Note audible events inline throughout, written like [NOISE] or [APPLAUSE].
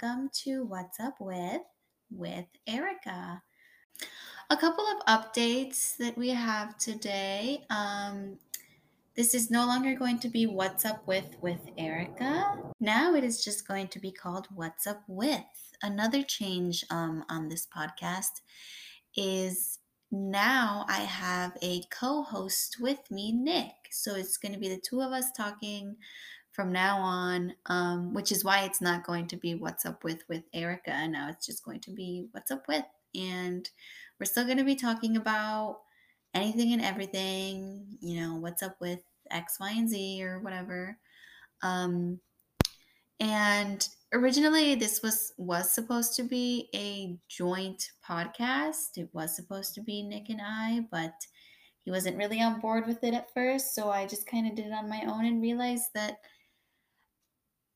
Welcome to What's Up with with Erika. A couple of updates that we have today. Um, this is no longer going to be What's Up with with Erika. Now it is just going to be called What's Up with. Another change um, on this podcast is now I have a co host with me, Nick. So it's going to be the two of us talking from now on, um, which is why it's not going to be What's Up with with Erika. Now it's just going to be What's Up with. And we're still going to be talking about anything and everything, you know, what's up with X, Y, and Z or whatever. Um, and originally this was was supposed to be a joint podcast. It was supposed to be Nick and I, but he wasn't really on board with it at first, so I just kind of did it on my own and realized that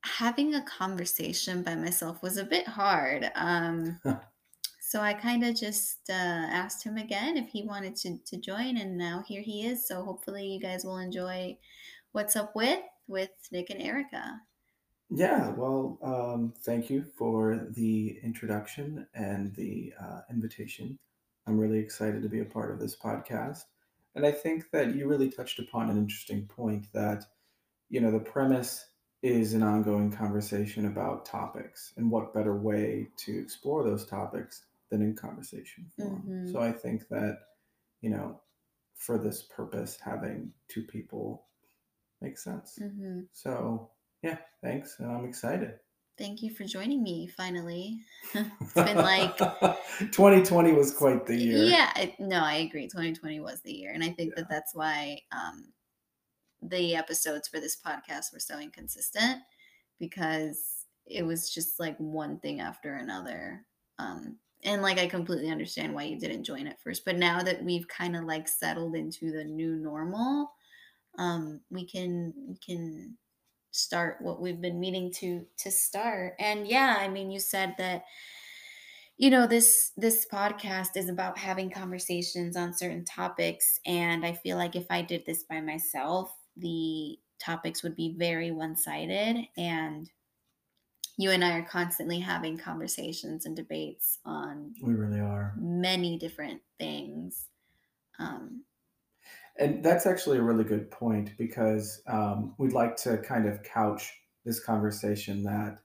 having a conversation by myself was a bit hard. Um, so I kind of just uh, asked him again if he wanted to, to join, and now here he is. So hopefully, you guys will enjoy what's up with with Nick and Erika. Yeah, well, um, thank you for the introduction and the uh, invitation. I'm really excited to be a part of this podcast. And I think that you really touched upon an interesting point that, you know, the premise is an ongoing conversation about topics and what better way to explore those topics than in conversation form. Mhm. So I think that, you know, for this purpose, having two people makes sense. hmm So yeah, thanks. And I'm excited. Thank you for joining me finally. [LAUGHS] it's been like [LAUGHS] 2020 was quite the year. Yeah, I, no, I agree. 2020 was the year, and I think Yeah. that that's why um, the episodes for this podcast were so inconsistent because it was just like one thing after another. Um, and like I completely understand why you didn't join at first, but now that we've kind of like settled into the new normal, um, we can we can start what we've been meaning to to start. And yeah, I mean, you said that you know this this podcast is about having conversations on certain topics and i feel like if i did this by myself the topics would be very one-sided and you and i are constantly having conversations and debates on We really are. many different things um, And that's actually a really good point because um, we'd like to kind of couch this conversation that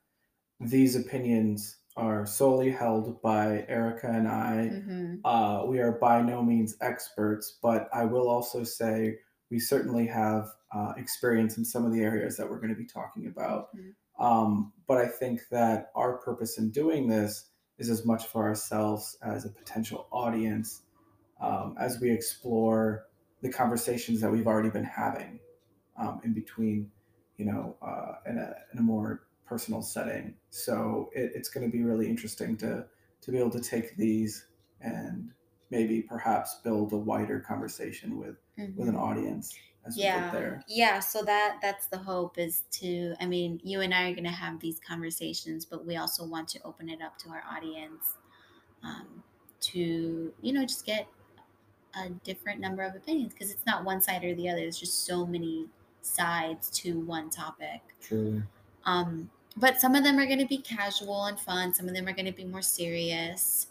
these opinions are solely held by Erika and I. mhm, Uh, we are by no means experts, but I will also say we certainly have uh, experience in some of the areas that we're going to be talking about. mhm. Um, but I think that our purpose in doing this is as much for ourselves as a potential audience um, as we explore the conversations that we've already been having um, in between, you know, uh, in, a, in a more personal setting. So it, it's going to be really interesting to to be able to take these and maybe perhaps build a wider conversation with with an Mhm. audience as we yeah get there. yeah so that that's the hope is to i mean you and i are going to have these conversations but we also want to open it up to our audience um, to you know just get a different number of opinions because it's not one side or the other there's just so many sides to one topic Truly. um, but some of them are going to be casual and fun some of them are going to be more serious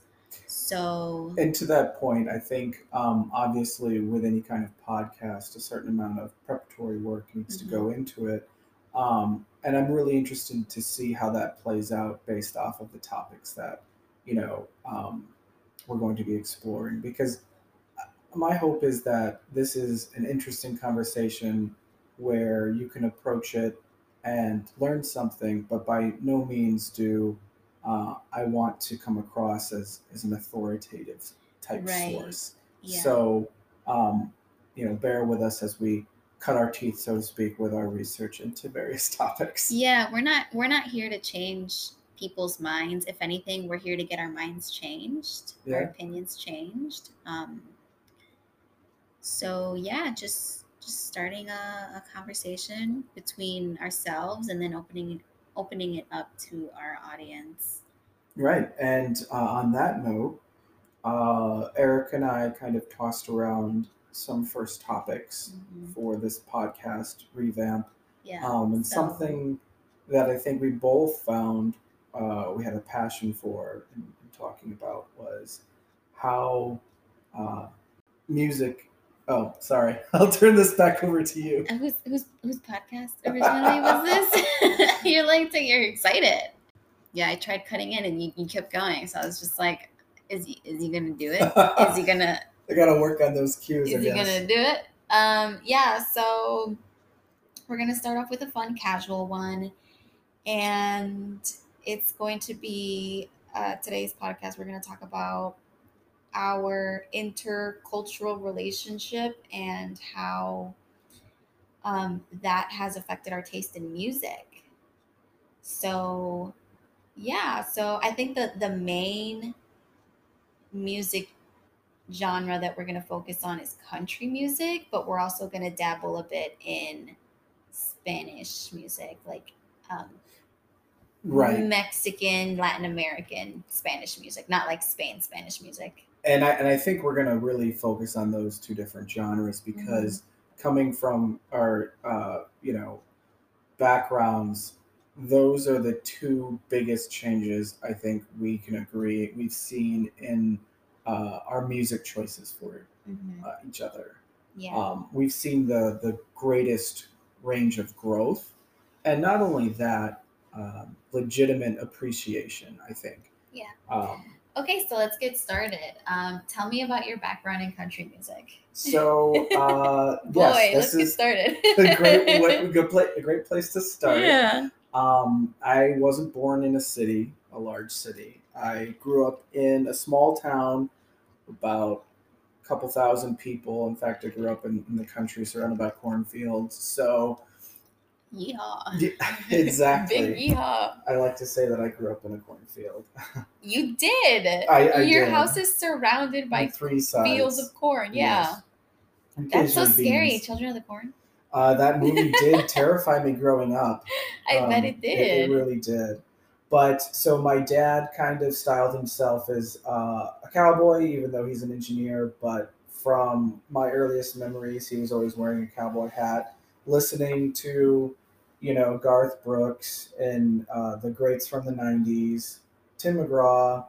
so And to that point, I think um, obviously with any kind of podcast, a certain amount of preparatory work needs to go into it. Um, and I'm really interested to see how that plays out based off of the topics that, you know, um, we're going to be exploring. Because uh, my hope is that this is an interesting conversation where you can approach it and learn something, but by no means do uh, I want to come across as, as an authoritative type Right. source. yeah So, um, you know, bear with us as we cut our teeth, so to speak, with our research into various [LAUGHS] topics. Yeah, we're not we're not here to change people's minds. If anything, we're here to get our minds changed, our opinions changed. Um, so yeah, just just starting a, a conversation between ourselves and then opening opening it up to our audience. Right. And uh, on that note, uh, Erika and I kind of tossed around some first topics Mhm. for this podcast revamp. Yeah. Um, and so- something that I think we both found uh, we had a passion for in, in talking about was how uh, music. Oh, sorry. [LAUGHS] I'll turn this back over to you. And whose whose whose podcast originally was this? [LAUGHS] you're like you're excited. Yeah, I tried cutting in and you, you kept going. So I was just like, is he is he gonna do it? Is he gonna [LAUGHS] I gotta work on those cues. I is he gonna do it? Um, yeah, so we're gonna start off with a fun casual one. And it's going to be uh, today's podcast. We're going to talk about our intercultural relationship and how um, that has affected our taste in music. So, yeah, so I think that the main music genre that we're going to focus on is country music, but we're also going to dabble a bit in Spanish music, like um, right. Mexican, Latin American Spanish music, not like Spain Spanish music. And I and I think we're gonna really focus on those two different genres because coming from our uh, you know backgrounds, those are the two biggest changes I think we can agree we've seen in uh, our music choices for uh, each other. Yeah. Um, we've seen the the greatest range of growth, and not only that, um, legitimate appreciation. I think. Yeah. Um, okay, so let's get started. Um, tell me about your background in country music. So, [LAUGHS] uh, Boy, yes, let's get started. [LAUGHS] a great, [LAUGHS] what- a good pla- a great place to start. Yeah. Um, I wasn't born in a city, a large city. I grew up in a small town, about a couple thousand people. In fact, I grew up in, in the country, surrounded by cornfields. So, Yeehaw. yeah, [LAUGHS] [LAUGHS] exactly. Big yeehaw. I like to say that I grew up in a cornfield. [LAUGHS] You did. I- I Your did. house is surrounded by on three sides. fields of corn. Yeah. Yes. That's so scary. beans. Children of the Corn. Uh, that movie did terrify me growing up. I bet Um, it did. It, really did. But so my dad kind of styled himself as uh, a cowboy, even though he's an engineer. But from my earliest memories, he was always wearing a cowboy hat, listening to, you know, Garth Brooks and uh, the greats from the '90s, Tim McGraw.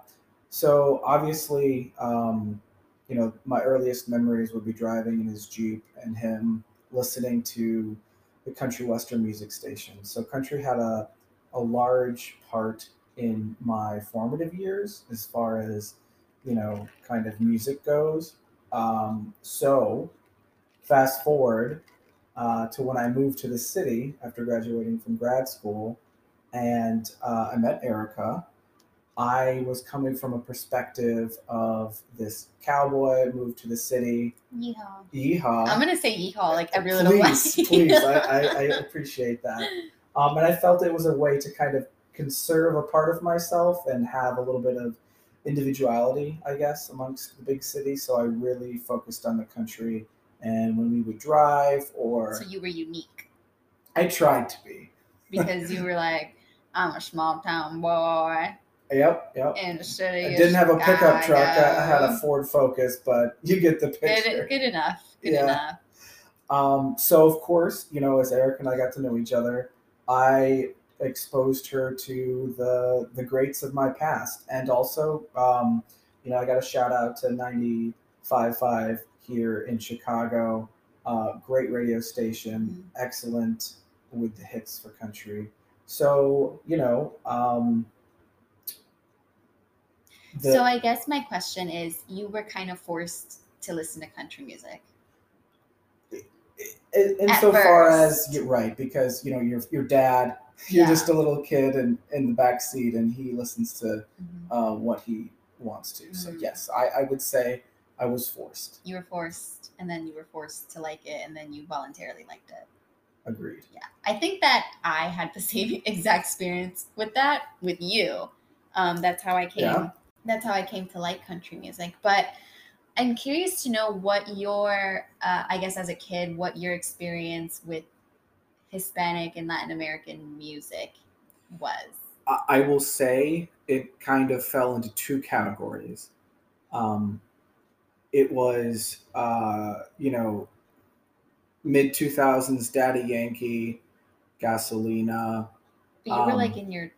So obviously, um, you know, my earliest memories would be driving in his Jeep and him listening to the country western music station. So country had a a large part in my formative years as far as you know kind of music goes. Um, so fast forward uh, to when I moved to the city after graduating from grad school, and uh, I met Erika. I was coming from a perspective of this cowboy moved to the city. Yeehaw. Yeehaw! I'm gonna say yeehaw like every little please, while. please, I, I, I appreciate that. Um, and I felt it was a way to kind of conserve a part of myself and have a little bit of individuality, I guess, amongst the big cities. So I really focused on the country. And when we would drive, or so you were unique I tried to be. because you were like, I'm a small town boy Yep, yep. in the city. I didn't have a pickup truck. I, I had a Ford Focus, but you get the picture. Good, good enough. Good Yeah. enough. Um, so of course, you know, as Erika and I got to know each other, I exposed her to the the greats of my past, and also, um, you know, I got a shout out to 95.5 here in Chicago. Uh, great radio station, excellent with the hits for country. So you know, um, the, so I guess my question is, you were kind of forced to listen to country music. insofar as you're right, because you know your your dad, you're Yeah. just a little kid in in the back seat, and he listens to uh, what he wants to. So Mhm. yes, I, I would say I was forced. You were forced, and then you were forced to like it, and then you voluntarily liked it. Agreed. Yeah, I think that I had the [LAUGHS] same exact experience with that with you. Um, that's how I came. Yeah. That's how I came to like country music. But I'm curious to know what your, uh, I guess, as a kid, what your experience with Hispanic and Latin American music was. I, I will say it kind of fell into two categories. Um, it was uh, you know mid two thousands Daddy Yankee, Gasolina. But you were like Um, in your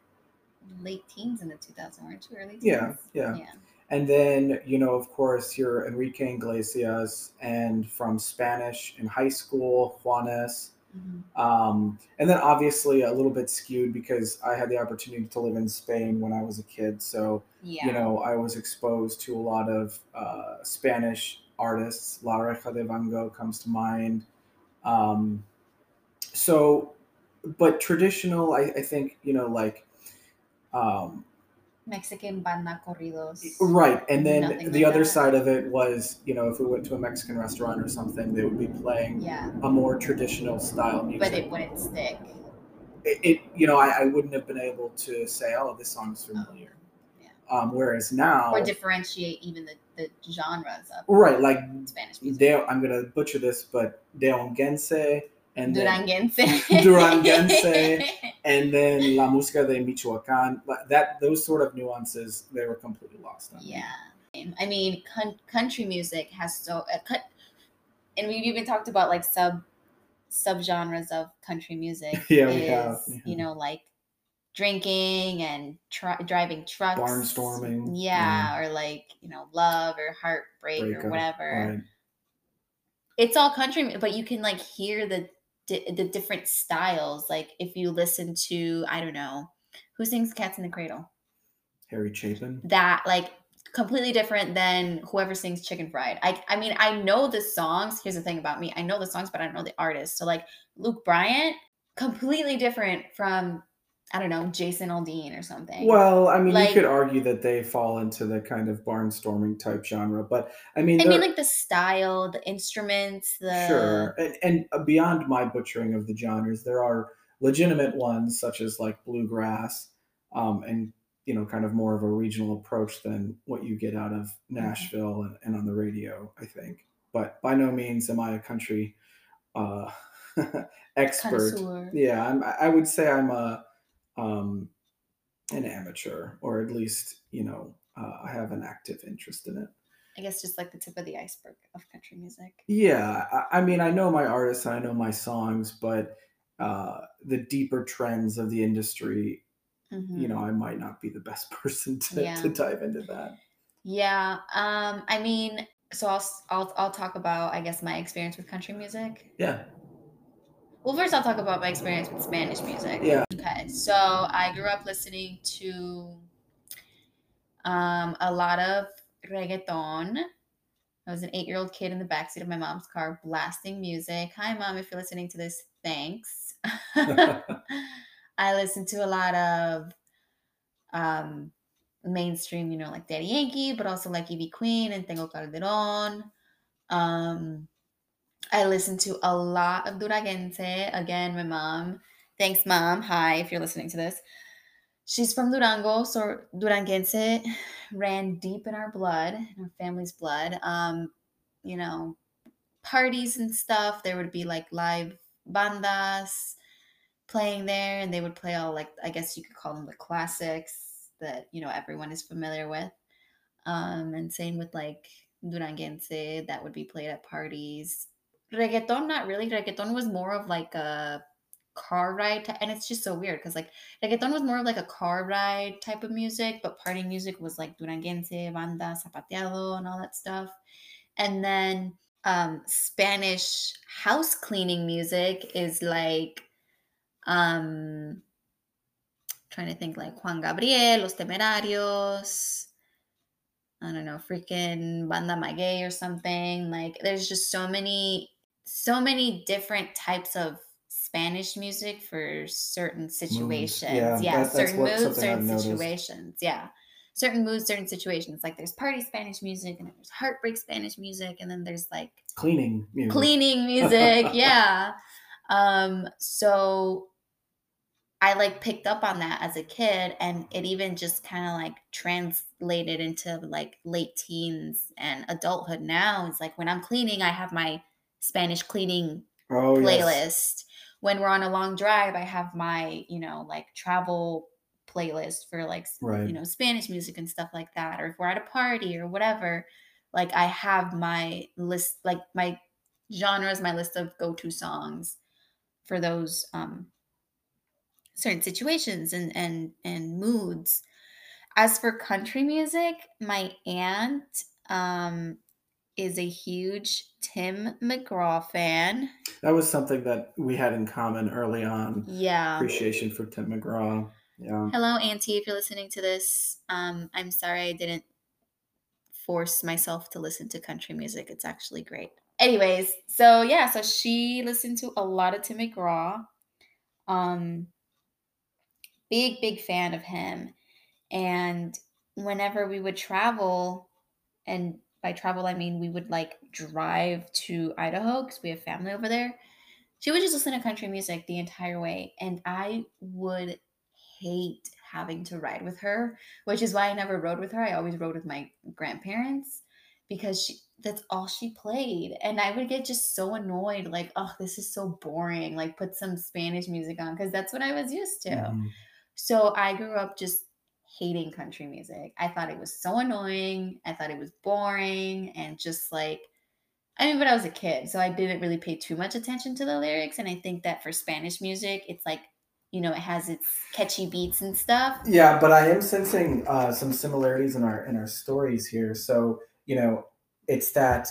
late teens in the 2000s, weren't you? Early teens? Yeah, yeah. Yeah. And then, you know, of course, you're Enrique Iglesias, and from Spanish in high school, Juanes. Mhm. Um, and then obviously a little bit skewed because I had the opportunity to live in Spain when I was a kid. So, Yeah. you know, I was exposed to a lot of uh, Spanish artists. La Oreja de Van Gogh comes to mind. Um, so, but traditional, I, I think, you know, like, um, Mexican banda corridos. Right, and then the like other that. side of it was, you know, if we went to a Mexican restaurant or something, they would be playing Yeah. a more traditional style music. But it wouldn't stick. it, it you know, I, I wouldn't have been able to say, "Oh, this song's familiar." Yeah. Um, whereas now, Or differentiate even the, the genres of right, like Spanish music. de, I'm gonna butcher this, but Deonguense and then Duranguense. [LAUGHS] Duranguense. [LAUGHS] and then La Música de Michoacán. That those sort of nuances they were completely lost on. Yeah. I mean, con- country music has so, uh, cut, and we've even talked about like sub subgenres of country music. [LAUGHS] Yeah, we is, have, yeah. You know, like drinking and tr- driving trucks, Barnstorming, Yeah, or like you know, love or heartbreak or whatever. Right. It's all country, but you can like hear the di- the different styles. Like if you listen to, I don't know, who sings "Cats in the Cradle." Harry Chapin. that like completely different than whoever sings chicken fried i i mean i know the songs here's the thing about me i know the songs but i don't know the artist so like luke bryan completely different from i don't know jason aldean or something Well, I mean, Like- you could argue that they fall into the kind of barnstorming type genre, but I mean, i mean like the style the instruments the sure, and, and beyond my butchering of the genres, there are legitimate ones such as like bluegrass, um, and you know, kind of more of a regional approach than what you get out of Mm-hmm. Nashville and, and on the radio. I think, but by no means am I a country uh, [LAUGHS] expert. connoisseur. Yeah, I'm, I would say I'm a um, an amateur, or at least you know uh, I have an active interest in it. i guess just like the tip of the iceberg of country music Yeah, I, I mean I know my artists I know my songs, but uh, the deeper trends of the industry, you know, Mhm. I might not be the best [LAUGHS] person to, Yeah. to dive into that. yeah um i mean so I'll, I'll i'll talk about i guess my experience with country music Yeah, Well, first I'll talk about my experience with Spanish music. yeah, Okay, so I grew up listening to um, a lot of reggaeton. I was an eight-year-old kid in the backseat of my mom's car blasting music. Hi, mom, if you're listening to this, thanks. [LAUGHS] [LAUGHS] I listened to a lot of um, mainstream, you know, like Daddy Yankee, but also like Ivy Queen and Tego Calderon. Um, I listen to a lot of Duranguense. Again, my mom. Thanks, mom. Hi, if you're listening to this. She's from Durango, so Duranguense ran deep in our blood, in our family's blood. Um, you know, parties and stuff. There would be like live bandas playing there, and they would play all like I guess you could call them the classics that you know everyone is familiar with. Um, and same with like Duranguense that would be played at parties. Reggaeton, not really. Reggaeton was more of like a car ride, and it's just so weird because like reggaeton was more of like a car ride type of music, but party music was like Duranguense, banda, zapateado, and all that stuff. And then um Spanish house cleaning music is like um trying to think like Juan Gabriel, Los Temerarios, I don't know, freaking Banda Maguey or something. Like there's just so many so many different types of Spanish music for certain situations. Yeah, Yeah, that- certain moods, something I've certain noticed. situations. Yeah. Certain moods, certain situations. Like there's party Spanish music and there's heartbreak Spanish music and then there's like cleaning music. cleaning [LAUGHS] music yeah um so i like picked up on that as a kid and it even just kind of like translated into like late teens and adulthood now it's like when i'm cleaning i have my spanish cleaning Oh playlist yes. when we're on a long drive i have my you know like travel playlist for like Right. you know spanish music and stuff like that or if we're at a party or whatever like i have my list like my genres my list of go-to songs for those um certain situations and and and moods. As for country music, my aunt um is a huge Tim McGraw fan. That was something that we had in common early on. Yeah. Appreciation for Tim McGraw. Yeah. Hello, Auntie, if you're listening to this. Um, I'm sorry I didn't force myself to listen to country music. It's actually great. Anyways, so yeah, so she listened to a lot of Tim McGraw. Um, big, big fan of him. And whenever we would travel, and by travel, I mean we would like drive to Idaho because we have family over there. She would just listen to country music the entire way. And I would hate having to ride with her, which is why I never rode with her. I always rode with my grandparents because she that's all she played. And I would get just so annoyed, like, oh, this is so boring. Like, put some Spanish music on because that's what I was used to. Mm-hmm. So I grew up just hating country music. I thought it was so annoying. I thought it was boring and just like, I mean, but I was a kid, so I didn't really pay too much attention to the lyrics. And I think that for Spanish music, it's like you know, it has its catchy beats and stuff. Yeah, but I am sensing uh, some similarities in our in our stories here. So you know, it's that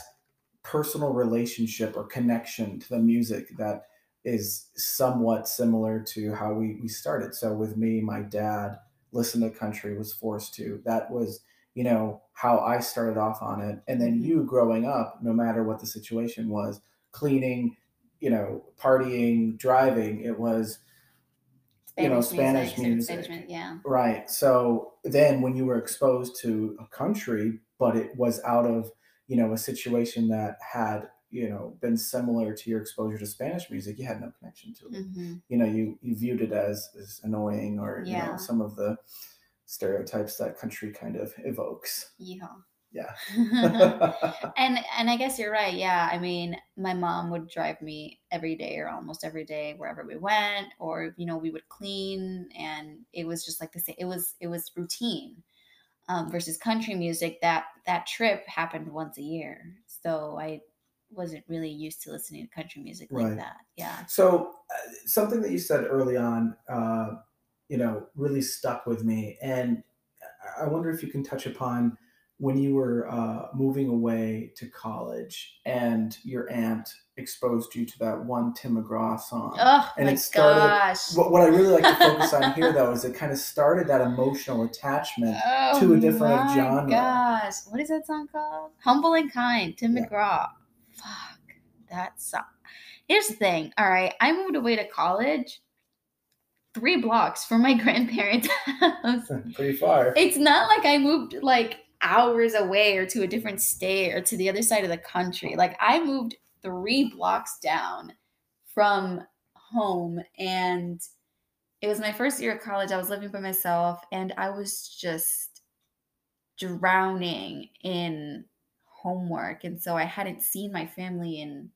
personal relationship or connection to the music that is somewhat similar to how we we started. So with me, my dad listened to country, was forced to. That was you know how I started off on it, and then mm-hmm. you growing up, no matter what the situation was, cleaning, you know, partying, driving, it was Spanish you know Spanish music, music. yeah. Right. So then when you were exposed to a country, but it was out of you know a situation that had you know been similar to your exposure to Spanish music, you had no connection to it. Mm-hmm. You know, you you viewed it as as annoying or yeah. you know some of the stereotypes that country kind of evokes. Yeah yeah [LAUGHS] and [LAUGHS] and i guess you're right yeah i mean my mom would drive me every day or almost every day wherever we went or you know we would clean and it was just like the same it was it was routine um, versus country music that that trip happened once a year so i wasn't really used to listening to country music like right. that yeah so uh, something that you said early on uh, you know really stuck with me and i wonder if you can touch upon when you were uh, moving away to college and your aunt exposed you to that one Tim McGraw song. Oh and my it started, gosh. What, what I really like to focus on here, though, [LAUGHS] is it kind of started that emotional attachment oh to a different my genre. gosh. What is that song called? Humble and Kind, Tim yeah. McGraw. Fuck, that. Here's the thing. All right, I moved away to college three blocks from my [LAUGHS] grandparents' house. Hmm, pretty far. It's not like I moved like hours away or to a different state or to the other side of the country. Like I moved three blocks down from home and it was my first year of college. I was living by myself and I was just drowning in homework. And so I hadn't seen my family in,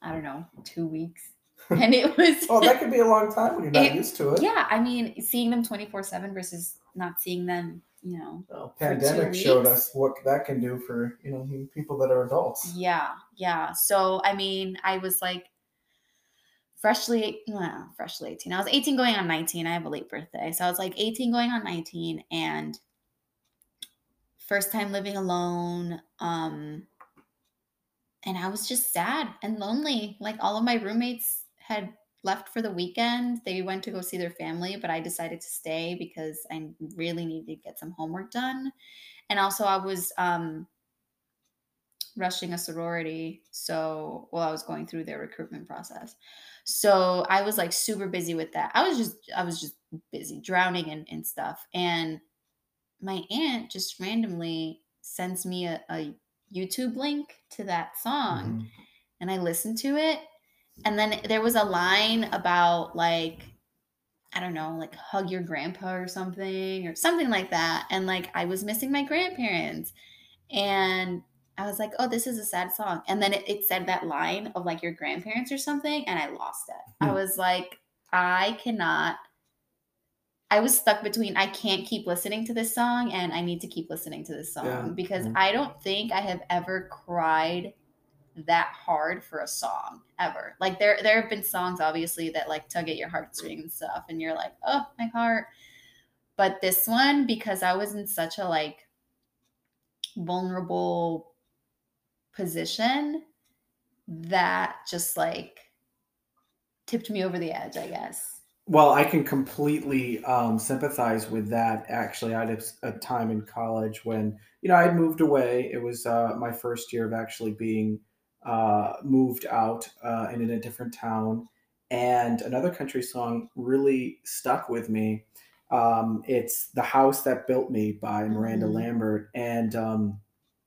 I don't know, two weeks. [LAUGHS] And it was. oh, that could be a long time when you're not it, used to it. Yeah. I mean, seeing them 24 7 versus not seeing them you know oh, well, pandemic showed us what that can do for you know people that are adults yeah yeah so i mean i was like freshly well, freshly 18 i was 18 going on 19 i have a late birthday so i was like 18 going on 19 and first time living alone um and i was just sad and lonely like all of my roommates had left for the weekend. They went to go see their family, but I decided to stay because I really needed to get some homework done. And also, I was um, rushing a sorority. So, while well, I was going through their recruitment process. So, I was like super busy with that. I was just, I was just busy drowning in, in stuff. And my aunt just randomly sends me a, a YouTube link to that song. Mm-hmm. And I listened to it and then there was a line about like I don't know, like hug your grandpa or something or something like that. And like I was missing my grandparents. And I was like, oh, this is a sad song. And then it, it said that line of like your grandparents or something. And I lost it. I hmm. was like, I cannot. I was stuck between I can't keep listening to this song and I need to keep listening to this song yeah. because mm-hmm. I don't think I have ever cried that hard for a song ever. Like there there have been songs obviously that like tug at your heartstrings and stuff and you're like, "Oh, my heart." But this one because I was in such a like vulnerable position that just like tipped me over the edge, I guess. Well, I can completely um, sympathize with that. Actually, I had a, a time in college when you know I had moved away. It was uh, my first year of actually being uh, moved out uh, and in a different town, and another country song really stuck with me. Um, it's "The House That Built Me" by Miranda Mhm. Lambert, and um,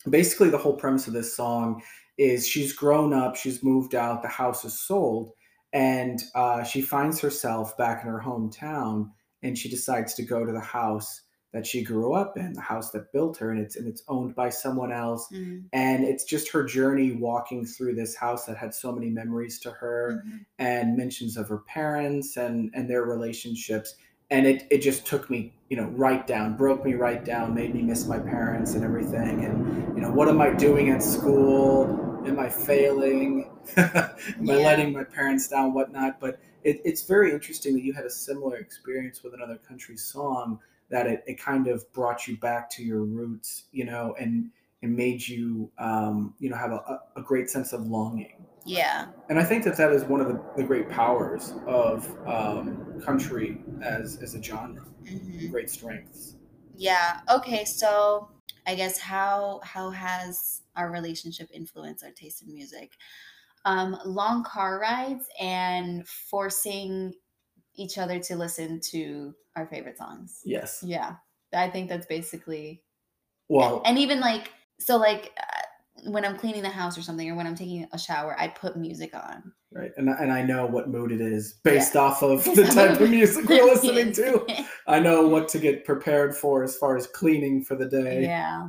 basically the whole premise of this song is she's grown up, she's moved out, the house is sold, and uh, she finds herself back in her hometown, and she decides to go to the house that she grew up in, the house that built her, and it's and it's owned by someone else, Mm, and it's just her journey walking through this house that had so many memories to her mhm. and mentions of her parents and and their relationships. And it it just took me you know right down broke me right down made me miss my parents and everything. And you know what am i doing at school? Am i failing [LAUGHS] am i letting my parents down whatnot but it, it's very interesting that you had a similar experience with another country song that it, it kind of brought you back to your roots you know and and made you um, you know have a, a great sense of longing Yeah. and I think that that is one of the, the great powers of um, country as as a genre. Mhm. Great strengths. Yeah. Okay, so I guess how how has our relationship influenced our taste in music? Um, long car rides and forcing each other to listen to our favorite songs. Yes. Yeah. I think that's basically Well, and even like so like uh, when I'm cleaning the house or something or when I'm taking a shower, I put music on. right, and I- and I know what mood it is based Yeah. off of [LAUGHS] the type of music we're [LAUGHS] listening to. [LAUGHS] I know what to get prepared for as far as cleaning for the day. yeah.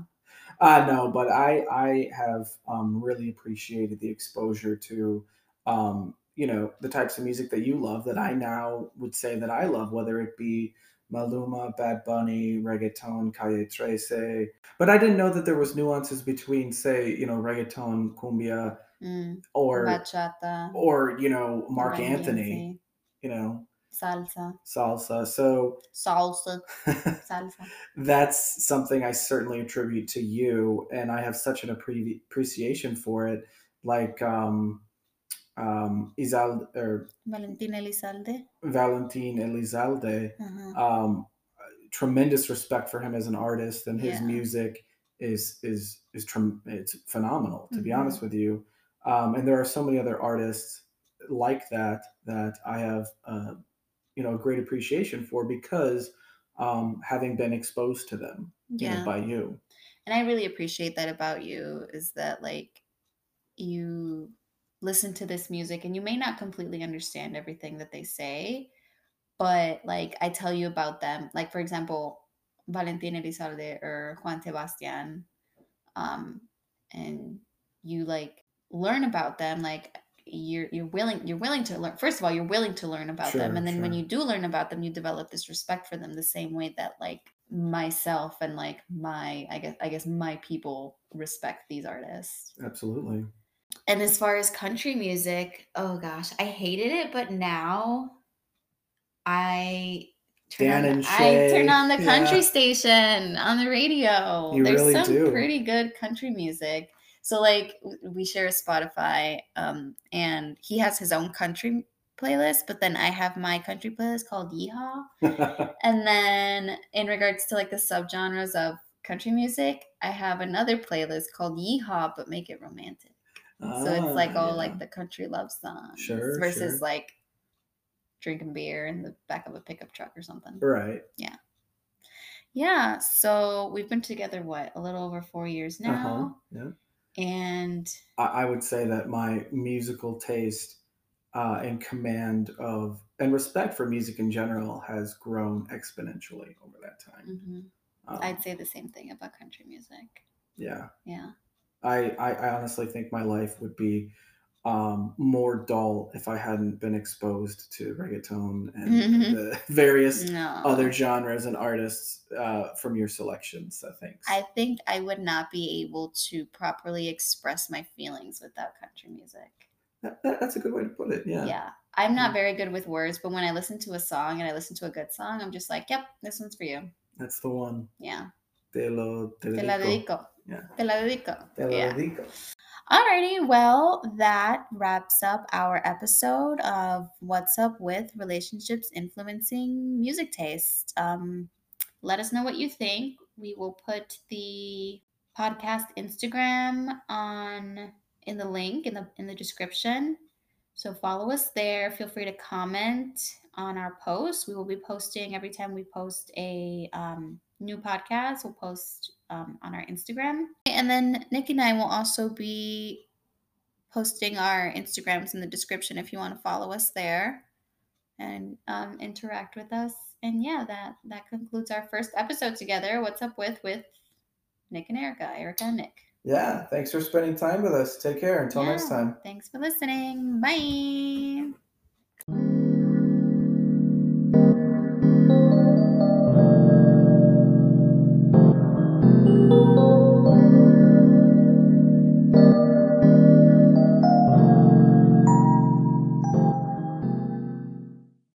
Uh, no, but I I have um, really appreciated the exposure to um, you know the types of music that you love that I now would say that I love, whether it be Maluma, Bad Bunny, reggaeton, Calle Trece. But I didn't know that there was nuances between, say, you know, reggaeton, cumbia, Mm, or bachata, or you know Marc Anthony, rendiense, you know, salsa, salsa. So salsa, [LAUGHS] salsa. that's something I certainly attribute to you, and I have such an appreciation for it. Like um, um, Izal or Valentina Elizalde. Valentin Elizalde, Uh-huh. um, tremendous respect for him as an artist, and his Yeah. music is is is trem- it's phenomenal. To be Mhm. honest with you, um, and there are so many other artists like that that I have uh, you know a great appreciation for because um, having been exposed to them, you know, Yeah. by you. And I really appreciate that about you is that like you listen to this music and you may not completely understand everything that they say, but like I tell you about them. Like for example, Valentina Elizalde or Joan Sebastian, um, and you like learn about them like you're you're willing you're willing to learn first of all you're willing to learn about them and then when you do learn about them you develop this respect for them the same way that like myself and like my i guess i guess my people respect these artists Absolutely. and as far as country music oh gosh i hated it but now i turn Dan on, and I turn on the country yeah. station on the radio You there's really some do. pretty good country music so like we share a spotify um and he has his own country playlist but then i have my country playlist called yeehaw [LAUGHS] and then in regards to like the subgenres of country music i have another playlist called yeehaw but make it romantic so it's like Ah, all yeah. like the country love songs Sure, versus sure. like drinking beer in the back of a pickup truck or something. right. Yeah. Yeah. So we've been together what a little over four years now, Yeah. And I, I would say that my musical taste uh, and command of and respect for music in general has grown exponentially over that time. mhm, Um, I'd say the same thing about country music. yeah, Yeah. I, I I honestly think my life would be um, more dull if I hadn't been exposed to reggaeton and Mhm. the [LAUGHS] various No. other genres and artists uh, from your selections. I think I think I would not be able to properly express my feelings without country music. That- that- that's a good way to put it. Yeah. Yeah. I'm not very good with words, but when I listen to a song and I listen to a good song, I'm just like, yep, this one's for you. That's the one. Yeah. Te lo te Te la dedico. dedico. Yeah. Te la dedico. Te lo Yeah. dedico. Alrighty, well, that wraps up our episode of What's Up with Relationships Influencing Music Taste. Um, let us know what you think. We will put the podcast Instagram on in the link in the in the description. So follow us there. Feel free to comment on our posts. We will be posting every time we post a um, new podcast. We'll post um, on our Instagram, and then Nick and I will also be posting our Instagrams in the description if you want to follow us there and um, interact with us. And yeah, that that concludes our first episode together. What's up with with Nick and Erika, Erika and Nick. Yeah. Thanks for spending time with us. Take care. Until next time. Thanks for listening. Bye.